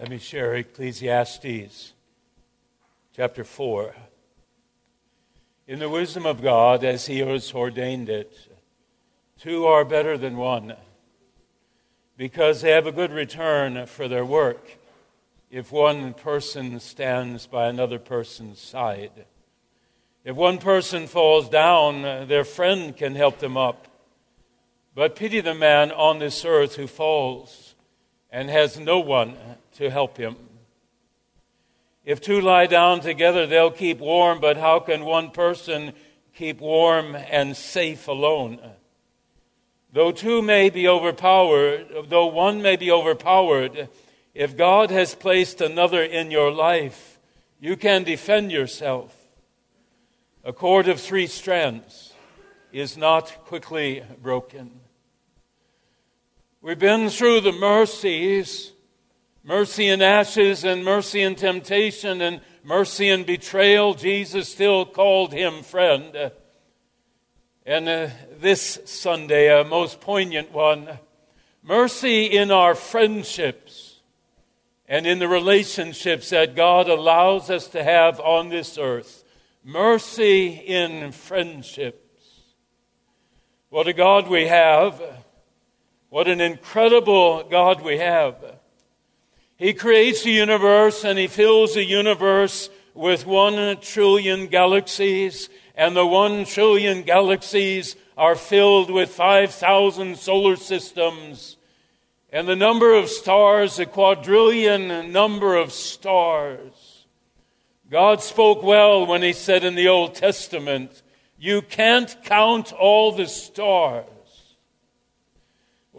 Let me share Ecclesiastes chapter 4. In the wisdom of God, as He has ordained it, two are better than one because they have a good return for their work if one person stands by another person's side. If one person falls down, their friend can help them up. But pity the man on this earth who falls and has no one to help him. If two lie down together, they'll keep warm, but how can one person keep warm and safe alone? Though two may be overpowered, though one may be overpowered, if God has placed another in your life, you can defend yourself. A cord of three strands is not quickly broken. We've been through the mercies mercy in ashes and mercy in temptation and mercy in betrayal. Jesus still called him friend. And uh, this Sunday, a most poignant one mercy in our friendships and in the relationships that God allows us to have on this earth. Mercy in friendships. What a God we have. What an incredible God we have. He creates the universe and he fills the universe with one trillion galaxies, and the one trillion galaxies are filled with 5,000 solar systems. And the number of stars, a quadrillion number of stars. God spoke well when he said in the Old Testament, You can't count all the stars.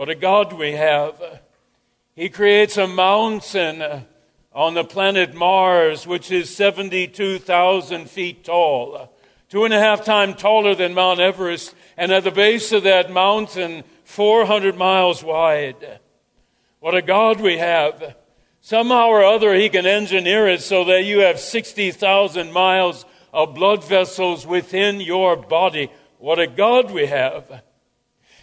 What a God we have. He creates a mountain on the planet Mars, which is 72,000 feet tall, two and a half times taller than Mount Everest, and at the base of that mountain, 400 miles wide. What a God we have. Somehow or other, He can engineer it so that you have 60,000 miles of blood vessels within your body. What a God we have.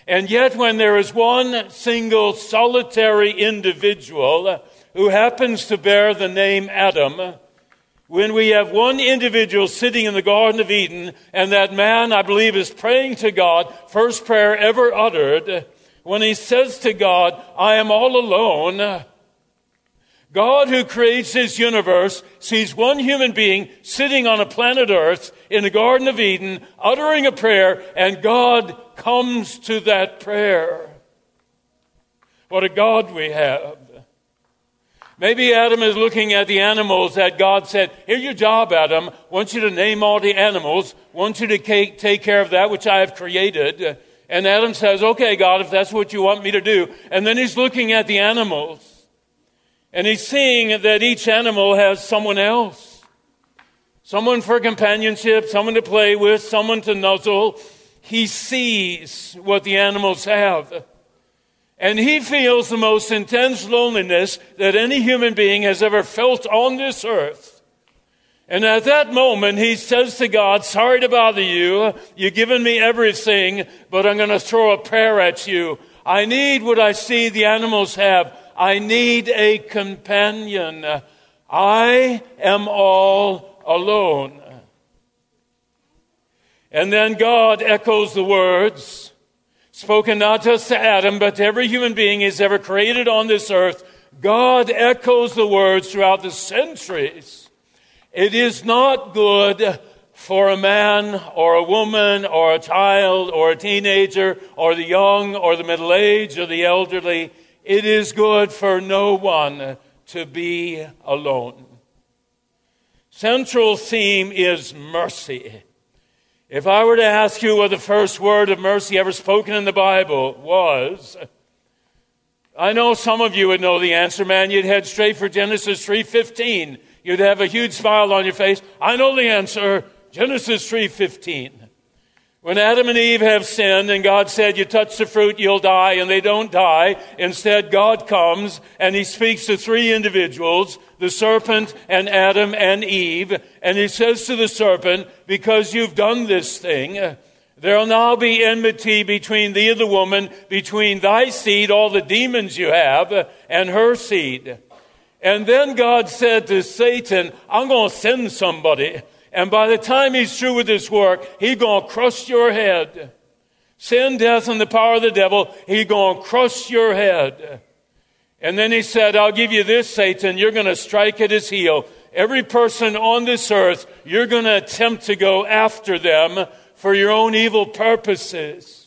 And yet, when there is one single solitary individual who happens to bear the name Adam, when we have one individual sitting in the Garden of Eden, and that man, I believe, is praying to God, first prayer ever uttered, when he says to God, I am all alone, God, who creates his universe, sees one human being sitting on a planet Earth in the Garden of Eden, uttering a prayer, and God comes to that prayer. What a God we have. Maybe Adam is looking at the animals that God said, Here's your job, Adam. Want you to name all the animals. Want you to take care of that which I have created. And Adam says, Okay, God, if that's what you want me to do. And then he's looking at the animals. And he's seeing that each animal has someone else. Someone for companionship, someone to play with, someone to nuzzle. He sees what the animals have. And he feels the most intense loneliness that any human being has ever felt on this earth. And at that moment, he says to God, Sorry to bother you. You've given me everything, but I'm going to throw a prayer at you. I need what I see the animals have. I need a companion. I am all alone. And then God echoes the words spoken not just to Adam, but to every human being he's ever created on this earth. God echoes the words throughout the centuries. It is not good for a man or a woman or a child or a teenager or the young or the middle aged or the elderly it is good for no one to be alone. Central theme is mercy. If I were to ask you what the first word of mercy ever spoken in the Bible was, I know some of you would know the answer, man. You'd head straight for Genesis 3:15. You'd have a huge smile on your face. I know the answer. Genesis 3:15. When Adam and Eve have sinned and God said, You touch the fruit, you'll die, and they don't die, instead God comes and he speaks to three individuals, the serpent and Adam and Eve, and he says to the serpent, Because you've done this thing, there'll now be enmity between thee and the woman, between thy seed, all the demons you have, and her seed. And then God said to Satan, I'm going to send somebody and by the time he's through with his work, he gonna crush your head. Sin, death, and the power of the devil, he gonna crush your head. And then he said, I'll give you this, Satan, you're gonna strike at his heel. Every person on this earth, you're gonna attempt to go after them for your own evil purposes.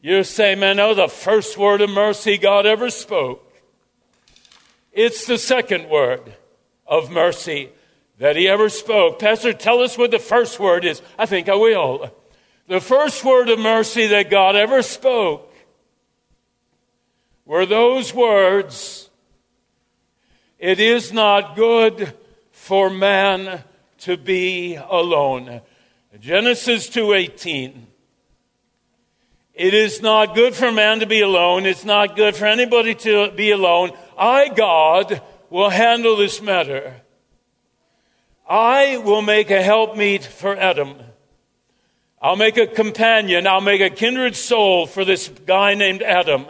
You say, man, oh, the first word of mercy God ever spoke. It's the second word of mercy that he ever spoke. Pastor, tell us what the first word is. I think I will. The first word of mercy that God ever spoke were those words It is not good for man to be alone. Genesis 2:18 It is not good for man to be alone. It's not good for anybody to be alone. I God will handle this matter. I will make a helpmeet for Adam. I'll make a companion. I'll make a kindred soul for this guy named Adam.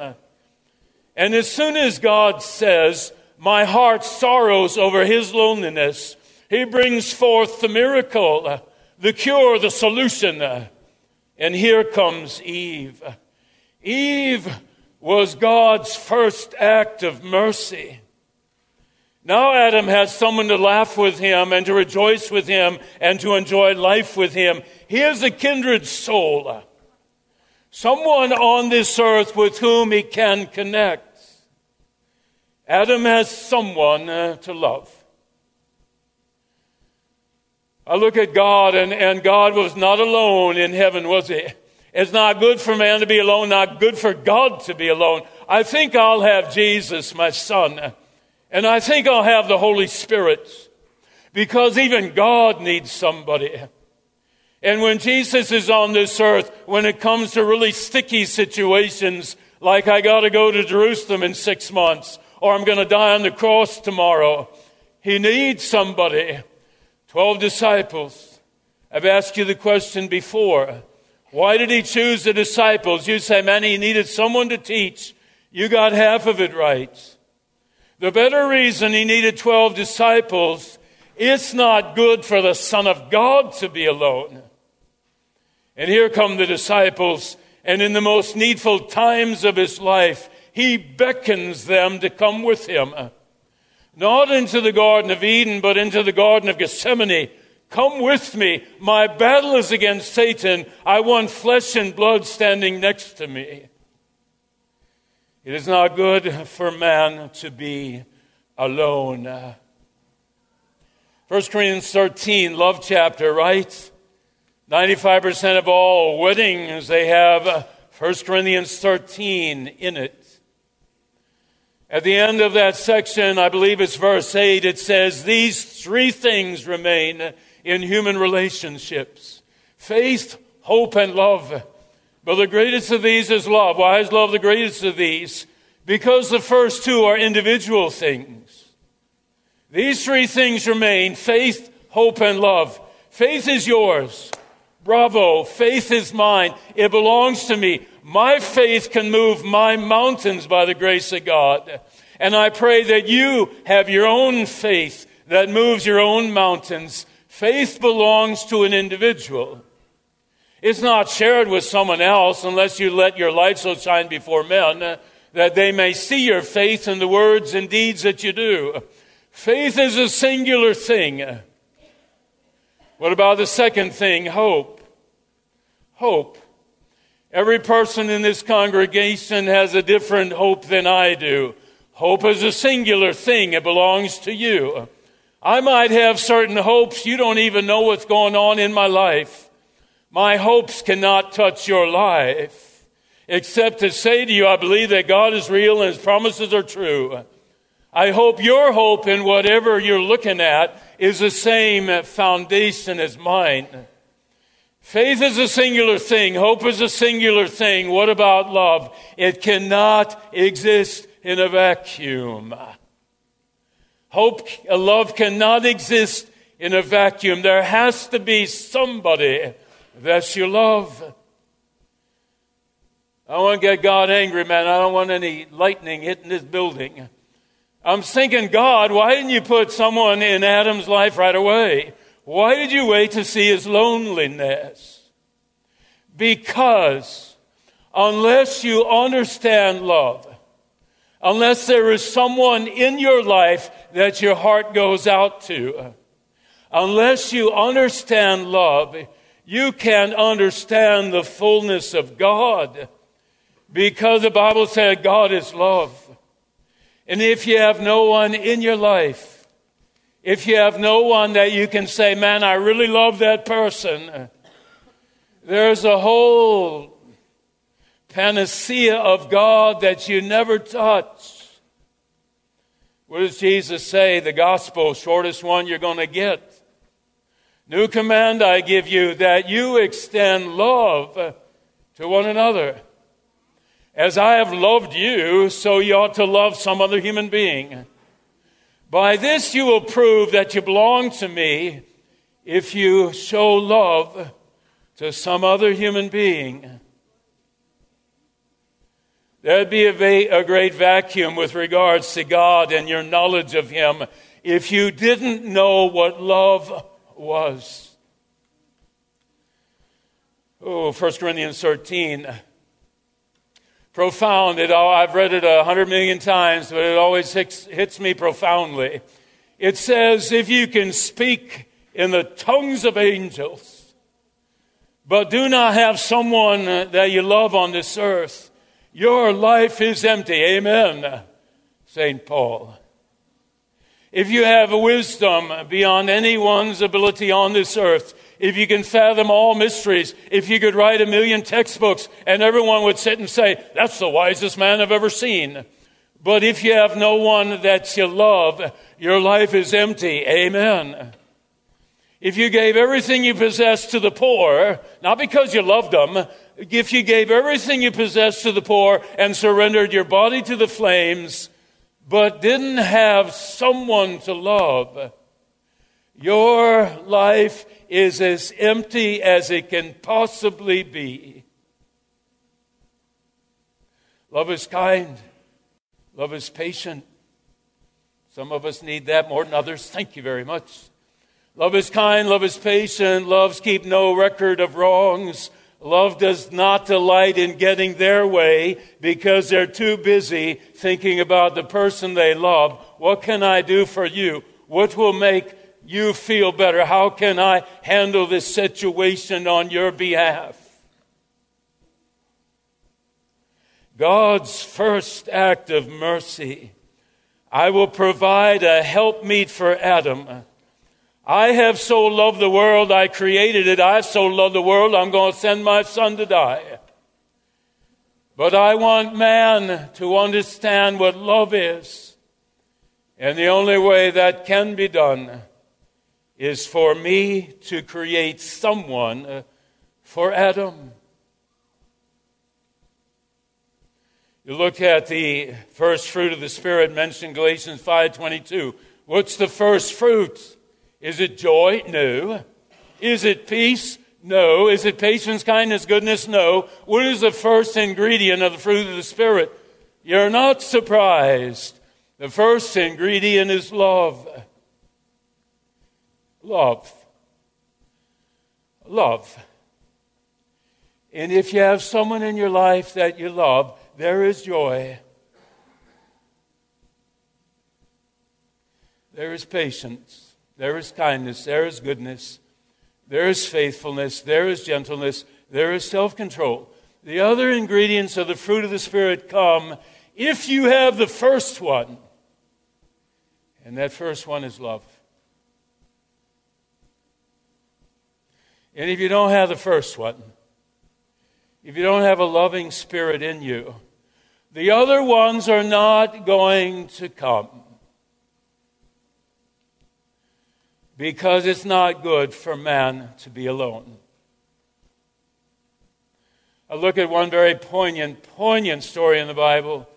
And as soon as God says, My heart sorrows over his loneliness, he brings forth the miracle, the cure, the solution. And here comes Eve. Eve was God's first act of mercy. Now Adam has someone to laugh with him and to rejoice with him and to enjoy life with him. He is a kindred soul. Someone on this earth with whom he can connect. Adam has someone uh, to love. I look at God, and, and God was not alone in heaven, was he? It's not good for man to be alone, not good for God to be alone. I think I'll have Jesus, my son and I think I'll have the Holy Spirit because even God needs somebody. And when Jesus is on this earth, when it comes to really sticky situations, like I got to go to Jerusalem in six months, or I'm going to die on the cross tomorrow, he needs somebody. Twelve disciples. I've asked you the question before. Why did he choose the disciples? You say, man, he needed someone to teach. You got half of it right. The better reason he needed 12 disciples, it's not good for the Son of God to be alone. And here come the disciples, and in the most needful times of his life, he beckons them to come with him. Not into the Garden of Eden, but into the Garden of Gethsemane. Come with me. My battle is against Satan. I want flesh and blood standing next to me. It is not good for man to be alone. 1 Corinthians 13, love chapter, right? 95% of all weddings, they have 1 Corinthians 13 in it. At the end of that section, I believe it's verse 8, it says, These three things remain in human relationships faith, hope, and love. But the greatest of these is love. Why is love the greatest of these? Because the first two are individual things. These three things remain faith, hope, and love. Faith is yours. Bravo. Faith is mine. It belongs to me. My faith can move my mountains by the grace of God. And I pray that you have your own faith that moves your own mountains. Faith belongs to an individual. It's not shared with someone else unless you let your light so shine before men uh, that they may see your faith in the words and deeds that you do. Faith is a singular thing. What about the second thing? Hope. Hope. Every person in this congregation has a different hope than I do. Hope is a singular thing. It belongs to you. I might have certain hopes. You don't even know what's going on in my life. My hopes cannot touch your life. except to say to you, I believe that God is real and his promises are true. I hope your hope in whatever you're looking at is the same foundation as mine. Faith is a singular thing. Hope is a singular thing. What about love? It cannot exist in a vacuum. Hope, love cannot exist in a vacuum. There has to be somebody that you love. I don't want to get God angry, man. I don't want any lightning hitting this building. I'm thinking, God, why didn't you put someone in Adam's life right away? Why did you wait to see his loneliness? Because unless you understand love, unless there is someone in your life that your heart goes out to, unless you understand love, you can't understand the fullness of God. Because the Bible said God is love. And if you have no one in your life if you have no one that you can say, man, I really love that person, there's a whole panacea of God that you never touch. What does Jesus say? The gospel, shortest one you're going to get. New command I give you that you extend love to one another. As I have loved you, so you ought to love some other human being. By this you will prove that you belong to me if you show love to some other human being. There'd be a, va- a, great vacuum with regards to God and your knowledge of Him if you didn't know what love was. Oh, 1 Corinthians 13 profound. It, I've read it a hundred million times, but it always hits, hits me profoundly. It says, if you can speak in the tongues of angels, but do not have someone uh, that you love on this earth, your life is empty. Amen. St. Paul. If you have a wisdom beyond anyone's ability on this earth, if you can fathom all mysteries, if you could write a million textbooks and everyone would sit and say, that's the wisest man I've ever seen. But if you have no one that you love, your life is empty. Amen. If you gave everything you possess to the poor, not because you loved them, if you gave everything you possess to the poor and surrendered your body to the flames, but didn't have someone to love, your life is as empty as it can possibly be. Love is kind. Love is patient. Some of us need that more than others. Thank you very much. Love is kind. Love is patient. Loves keep no record of wrongs. Love does not delight in getting their way because they're too busy thinking about the person they love. What can I do for you? What will make you feel better? How can I handle this situation on your behalf? God's first act of mercy. I will provide a helpmeet for Adam. I have so loved the world, I created it. I have so love the world, I'm going to send my son to die. But I want man to understand what love is. And the only way that can be done is for me to create someone for Adam. You look at the first fruit of the Spirit mentioned Galatians 5.22. What's the first fruit? Is it joy? No. Is it peace? No. Is it patience, kindness, goodness? No. What is the first ingredient of the fruit of the Spirit? You're not surprised. The first ingredient is love love. Love. And if you have someone in your life that you love, there is joy. There is patience. There is kindness. There is goodness. There is faithfulness. There is gentleness. There is self control. The other ingredients of the fruit of the Spirit come if you have the first one. And that first one is love. And if you don't have the first one, if you don't have a loving spirit in you, the other ones are not going to come. Because it's not good for man to be alone. I look at one very poignant, poignant story in the Bible.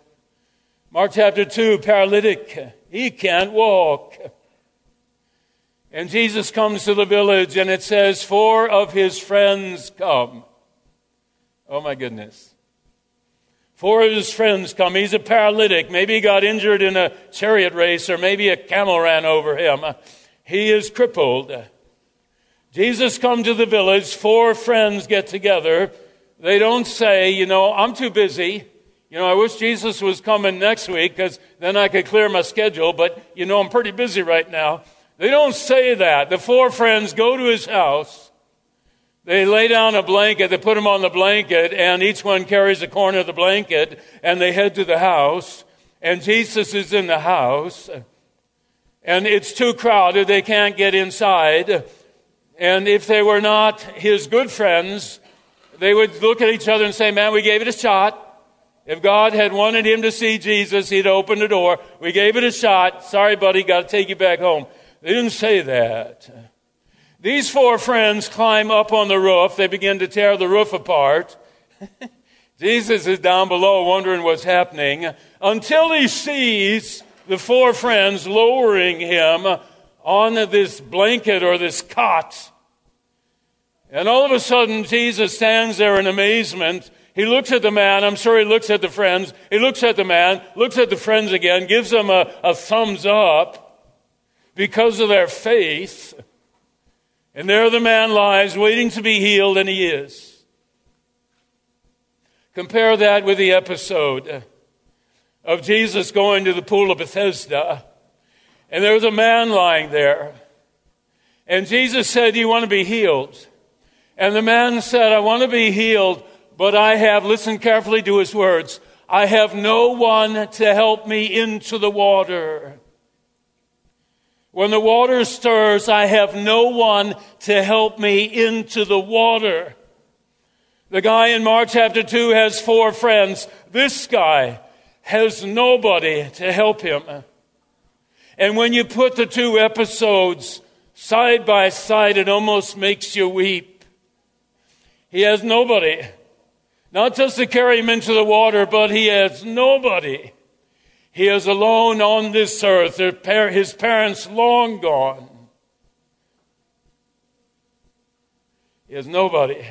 Mark chapter 2, paralytic. He can't walk. And Jesus comes to the village, and it says, Four of his friends come. Oh my goodness. Four of his friends come. He's a paralytic. Maybe he got injured in a chariot race, or maybe a camel ran over him. He is crippled. Jesus comes to the village. Four friends get together. They don't say, you know, I'm too busy. You know, I wish Jesus was coming next week because then I could clear my schedule, but you know, I'm pretty busy right now. They don't say that. The four friends go to his house. They lay down a blanket, they put him on the blanket, and each one carries a corner of the blanket, and they head to the house. And Jesus is in the house, and it's too crowded, they can't get inside. And if they were not his good friends, they would look at each other and say, Man, we gave it a shot. If God had wanted him to see Jesus, he'd open the door. We gave it a shot. Sorry, buddy, got to take you back home. They didn't say that. These four friends climb up on the roof. They begin to tear the roof apart. Jesus is down below wondering what's happening until he sees the four friends lowering him on this blanket or this cot. And all of a sudden, Jesus stands there in amazement. He looks at the man. I'm sure he looks at the friends. He looks at the man, looks at the friends again, gives them a, a thumbs up because of their faith. And there the man lies waiting to be healed, and he is. Compare that with the episode of Jesus going to the pool of Bethesda, and there was a man lying there. And Jesus said, Do you want to be healed? And the man said, I want to be healed, but I have, listen carefully to his words, I have no one to help me into the water. When the water stirs, I have no one to help me into the water. The guy in Mark chapter 2 has four friends. This guy has nobody to help him. And when you put the two episodes side by side, it almost makes you weep. He has nobody. Not just to carry him into the water, but he has nobody he is alone on this earth. His parents long gone. He has nobody.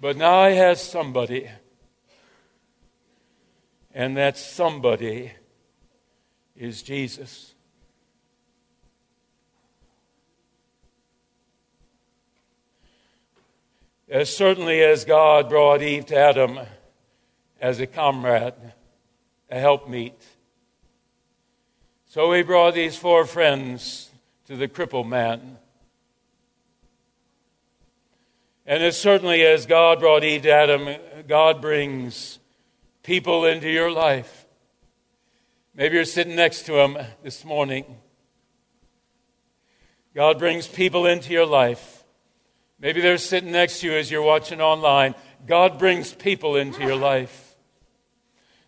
But now he has somebody. And that somebody is Jesus. As certainly as God brought Eve to Adam as a comrade a helpmeet. So he brought these four friends to the crippled man. And as certainly as God brought Eve to Adam, God brings people into your life. Maybe you're sitting next to him this morning. God brings people into your life. Maybe they're sitting next to you as you're watching online. God brings people into your life.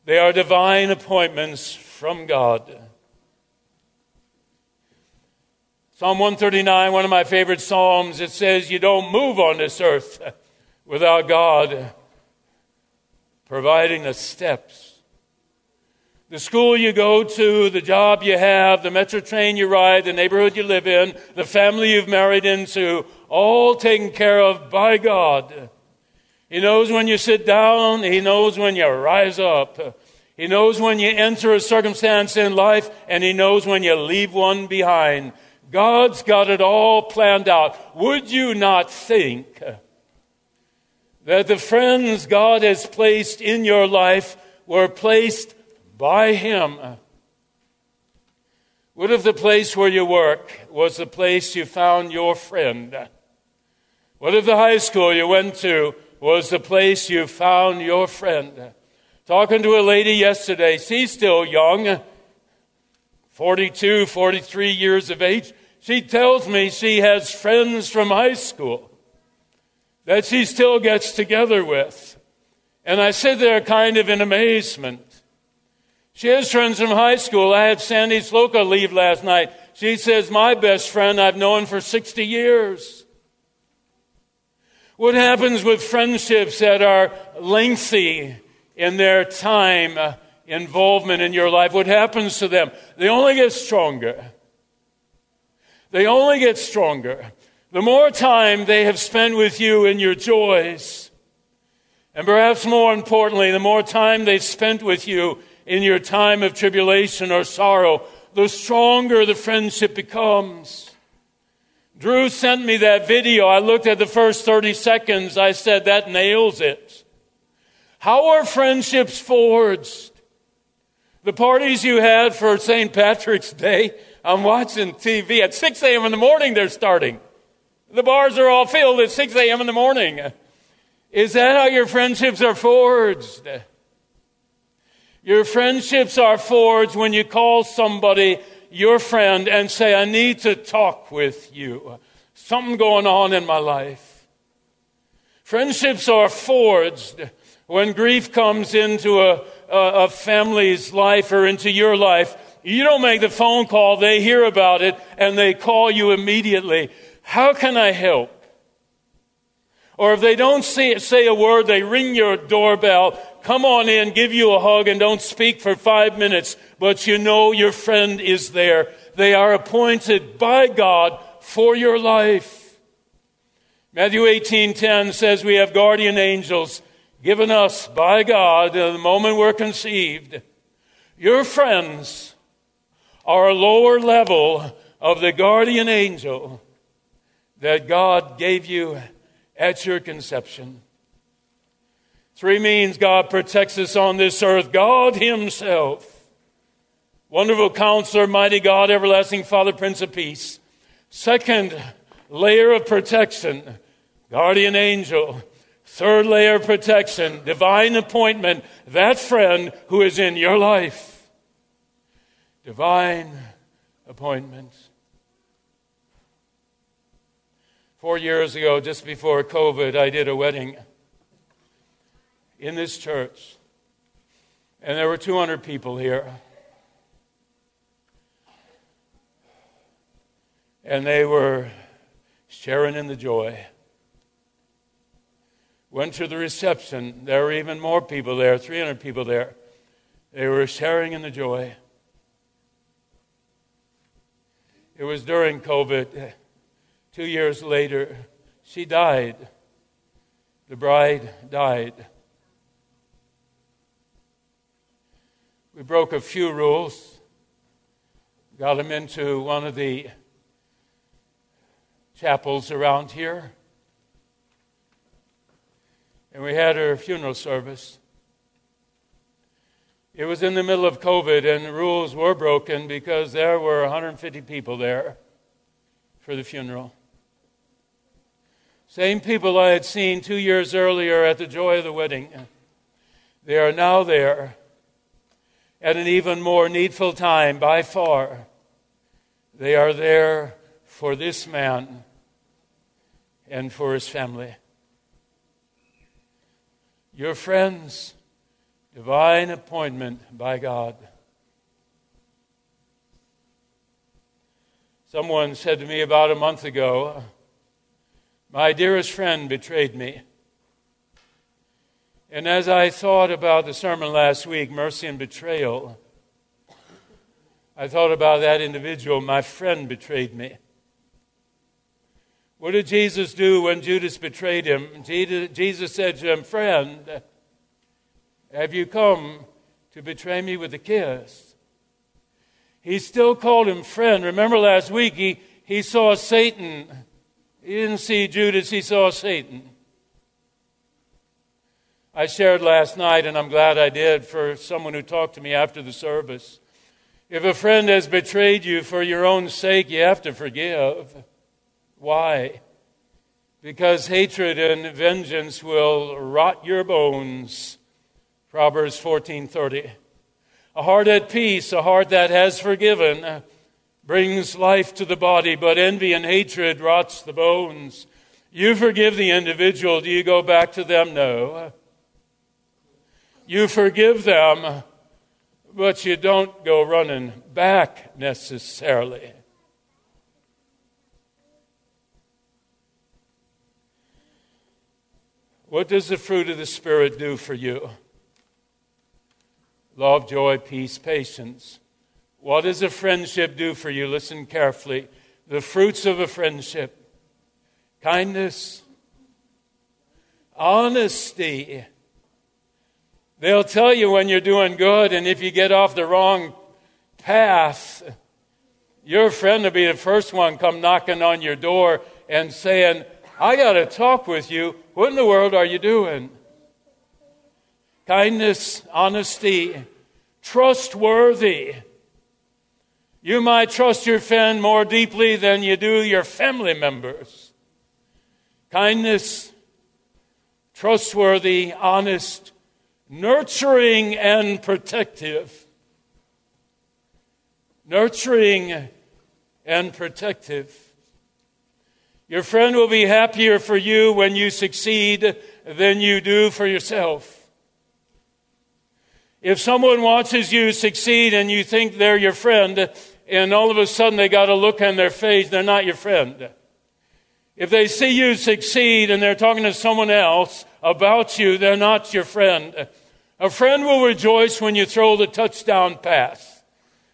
They are divine appointments from God. Psalm 139, one of my favorite Psalms, it says, You don't move on this earth without God providing the steps. The school you go to, the job you have, the metro train you ride, the neighborhood you live in, the family you've married into, all taken care of by God. He knows when you sit down. He knows when you rise up. He knows when you enter a circumstance in life, and He knows when you leave one behind. God's got it all planned out. Would you not think that the friends God has placed in your life were placed by Him? What if the place where you work was the place you found your friend? What if the high school you went to was the place you found your friend. Talking to a lady yesterday, she's still young, 42, 43 years of age. She tells me she has friends from high school. That she still gets together with. And I sit there kind of in amazement. She has friends from high school. I had Sandy Sloka leave last night. She says, My best friend I've known for 60 years. What happens with friendships that are lengthy in their time uh, involvement in your life? What happens to them? They only get stronger. They only get stronger. The more time they have spent with you in your joys, and perhaps more importantly, the more time they've spent with you in your time of tribulation or sorrow, the stronger the friendship becomes. Drew sent me that video. I looked at the first 30 seconds. I said, that nails it. How are friendships forged? The parties you had for St. Patrick's Day, I'm watching TV. At 6 a.m. in the morning, they're starting. The bars are all filled at 6 a.m. in the morning. Is that how your friendships are forged? Your friendships are forged when you call somebody your friend and say, I need to talk with you. Something going on in my life. Friendships are forged when grief comes into a, a, a, family's life or into your life. You don't make the phone call, they hear about it and they call you immediately. How can I help? Or if they don't say, a word, they ring your doorbell, come on in, give you a hug, and don't speak for five minutes, but you know your friend is there. They are appointed by God for your life. Matthew 18:10 says we have guardian angels given us by God the moment we're conceived. Your friends are a lower level of the guardian angel that God gave you at your conception. Three means God protects us on this earth. God Himself. Wonderful counselor, mighty God, everlasting Father, Prince of Peace. Second layer of protection, guardian angel. Third layer of protection, divine appointment, that friend who is in your life. Divine appointment. Four years ago, just before COVID, I did a wedding in this church. And there were 200 people here. And they were sharing in the joy. Went to the reception. There were even more people there, 300 people there. They were sharing in the joy. It was during COVID. Two years later, she died. The bride died. We broke a few rules, got him into one of the chapels around here, and we had her funeral service. It was in the middle of COVID, and the rules were broken because there were 150 people there for the funeral. Same people I had seen two years earlier at the joy of the wedding. They are now there at an even more needful time by far. They are there for this man and for his family. Your friends, divine appointment by God. Someone said to me about a month ago, my dearest friend betrayed me. And as I thought about the sermon last week, mercy and betrayal, I thought about that individual. My friend betrayed me. What did Jesus do when Judas betrayed him? Jesus said to him, Friend, have you come to betray me with a kiss? He still called him friend. Remember last week, he, he saw Satan he didn't see Judas, he saw Satan. I shared last night, and I'm glad I did, for someone who talked to me after the service. If a friend has betrayed you for your own sake, you have to forgive. Why? Because hatred and vengeance will rot your bones. Proverbs 14:30. A heart at peace, a heart that has forgiven, brings life to the body, but envy and hatred rots the bones. You forgive the individual. Do you go back to them? No. You forgive them, but you don't go running back necessarily. What does the fruit of the Spirit do for you? Love, joy, peace, patience. What does a friendship do for you? Listen carefully. The fruits of a friendship kindness, honesty. They'll tell you when you're doing good, and if you get off the wrong path, your friend will be the first one come knocking on your door and saying, I got to talk with you. What in the world are you doing? Kindness, honesty, trustworthy. You might trust your friend more deeply than you do your family members. Kindness, trustworthy, honest, nurturing, and protective. Nurturing and protective. Your friend will be happier for you when you succeed than you do for yourself. If someone watches you succeed and you think they're your friend, and all of a sudden they got a look on their face, they're not your friend. If they see you succeed and they're talking to someone else about you, they're not your friend. A friend will rejoice when you throw the touchdown pass.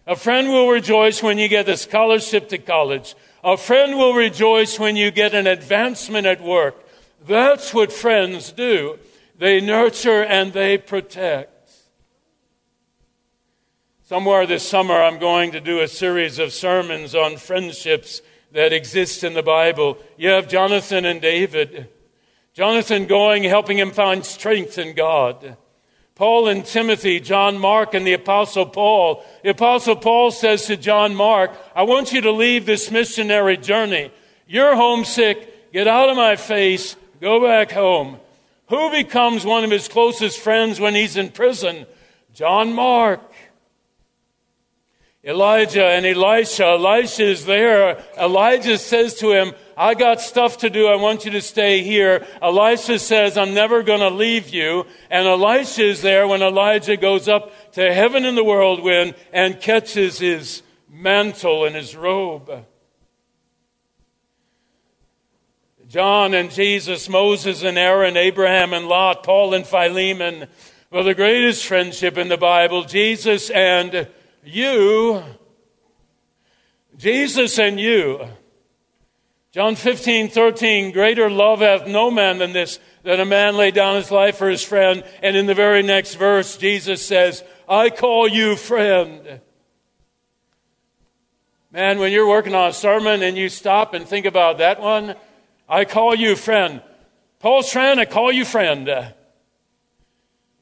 A friend will rejoice when you get a scholarship to college. A friend will rejoice when you get an advancement at work. That's what friends do. They nurture and they protect. Somewhere this summer, I'm going to do a series of sermons on friendships that exist in the Bible. You have Jonathan and David. Jonathan going, helping him find strength in God. Paul and Timothy, John Mark, and the Apostle Paul. The Apostle Paul says to John Mark, I want you to leave this missionary journey. You're homesick. Get out of my face. Go back home. Who becomes one of his closest friends when he's in prison? John Mark. Elijah and Elisha. Elisha is there. Elijah says to him, I got stuff to do. I want you to stay here. Elisha says, I'm never going to leave you. And Elisha is there when Elijah goes up to heaven in the whirlwind and catches his mantle and his robe. John and Jesus, Moses and Aaron, Abraham and Lot, Paul and Philemon. Well, the greatest friendship in the Bible, Jesus and you, Jesus and you. John 15, 13, greater love hath no man than this, that a man lay down his life for his friend. And in the very next verse, Jesus says, I call you friend. Man, when you're working on a sermon and you stop and think about that one, I call you friend. Paul's friend, I call you friend.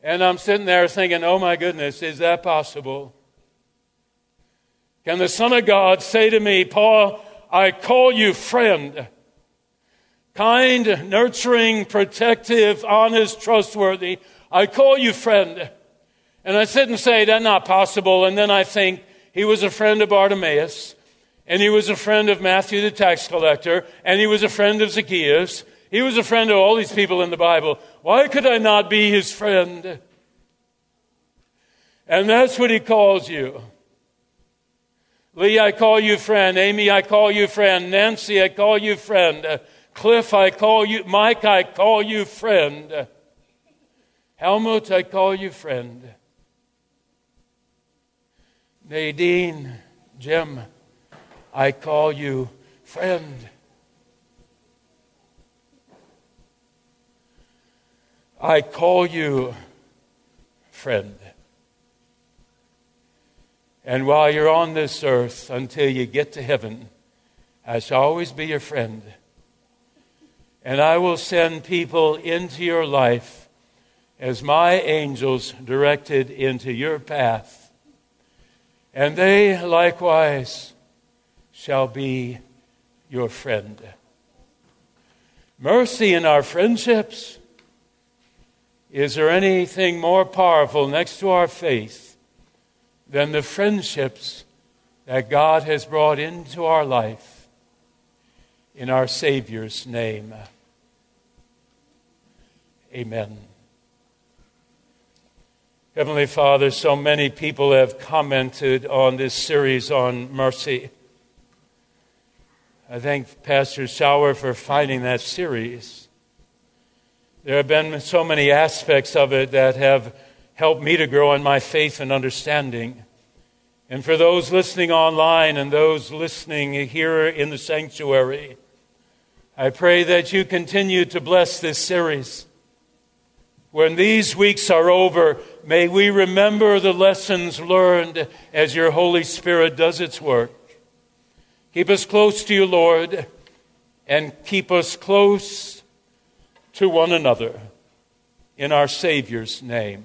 And I'm sitting there thinking, oh my goodness, is that possible? Can the Son of God say to me, Paul, I call you friend? Kind, nurturing, protective, honest, trustworthy. I call you friend. And I sit and say, that's not possible. And then I think, he was a friend of Bartimaeus, and he was a friend of Matthew the tax collector, and he was a friend of Zacchaeus. He was a friend of all these people in the Bible. Why could I not be his friend? And that's what he calls you. Lee, I call you friend. Amy, I call you friend. Nancy, I call you friend. Uh, Cliff, I call you. Mike, I call you friend. Uh, Helmut, I call you friend. Nadine, Jim, I call you friend. I call you friend. And while you're on this earth, until you get to heaven, I shall always be your friend. And I will send people into your life as my angels directed into your path. And they likewise shall be your friend. Mercy in our friendships. Is there anything more powerful next to our faith than the friendships that God has brought into our life in our Savior's name. Amen. Heavenly Father, so many people have commented on this series on mercy. I thank Pastor Schauer for finding that series. There have been so many aspects of it that have helped me to grow in my faith and understanding. And for those listening online and those listening here in the sanctuary, I pray that you continue to bless this series. When these weeks are over, may we remember the lessons learned as your Holy Spirit does its work. Keep us close to you, Lord, and keep us close to one another. In our Savior's name,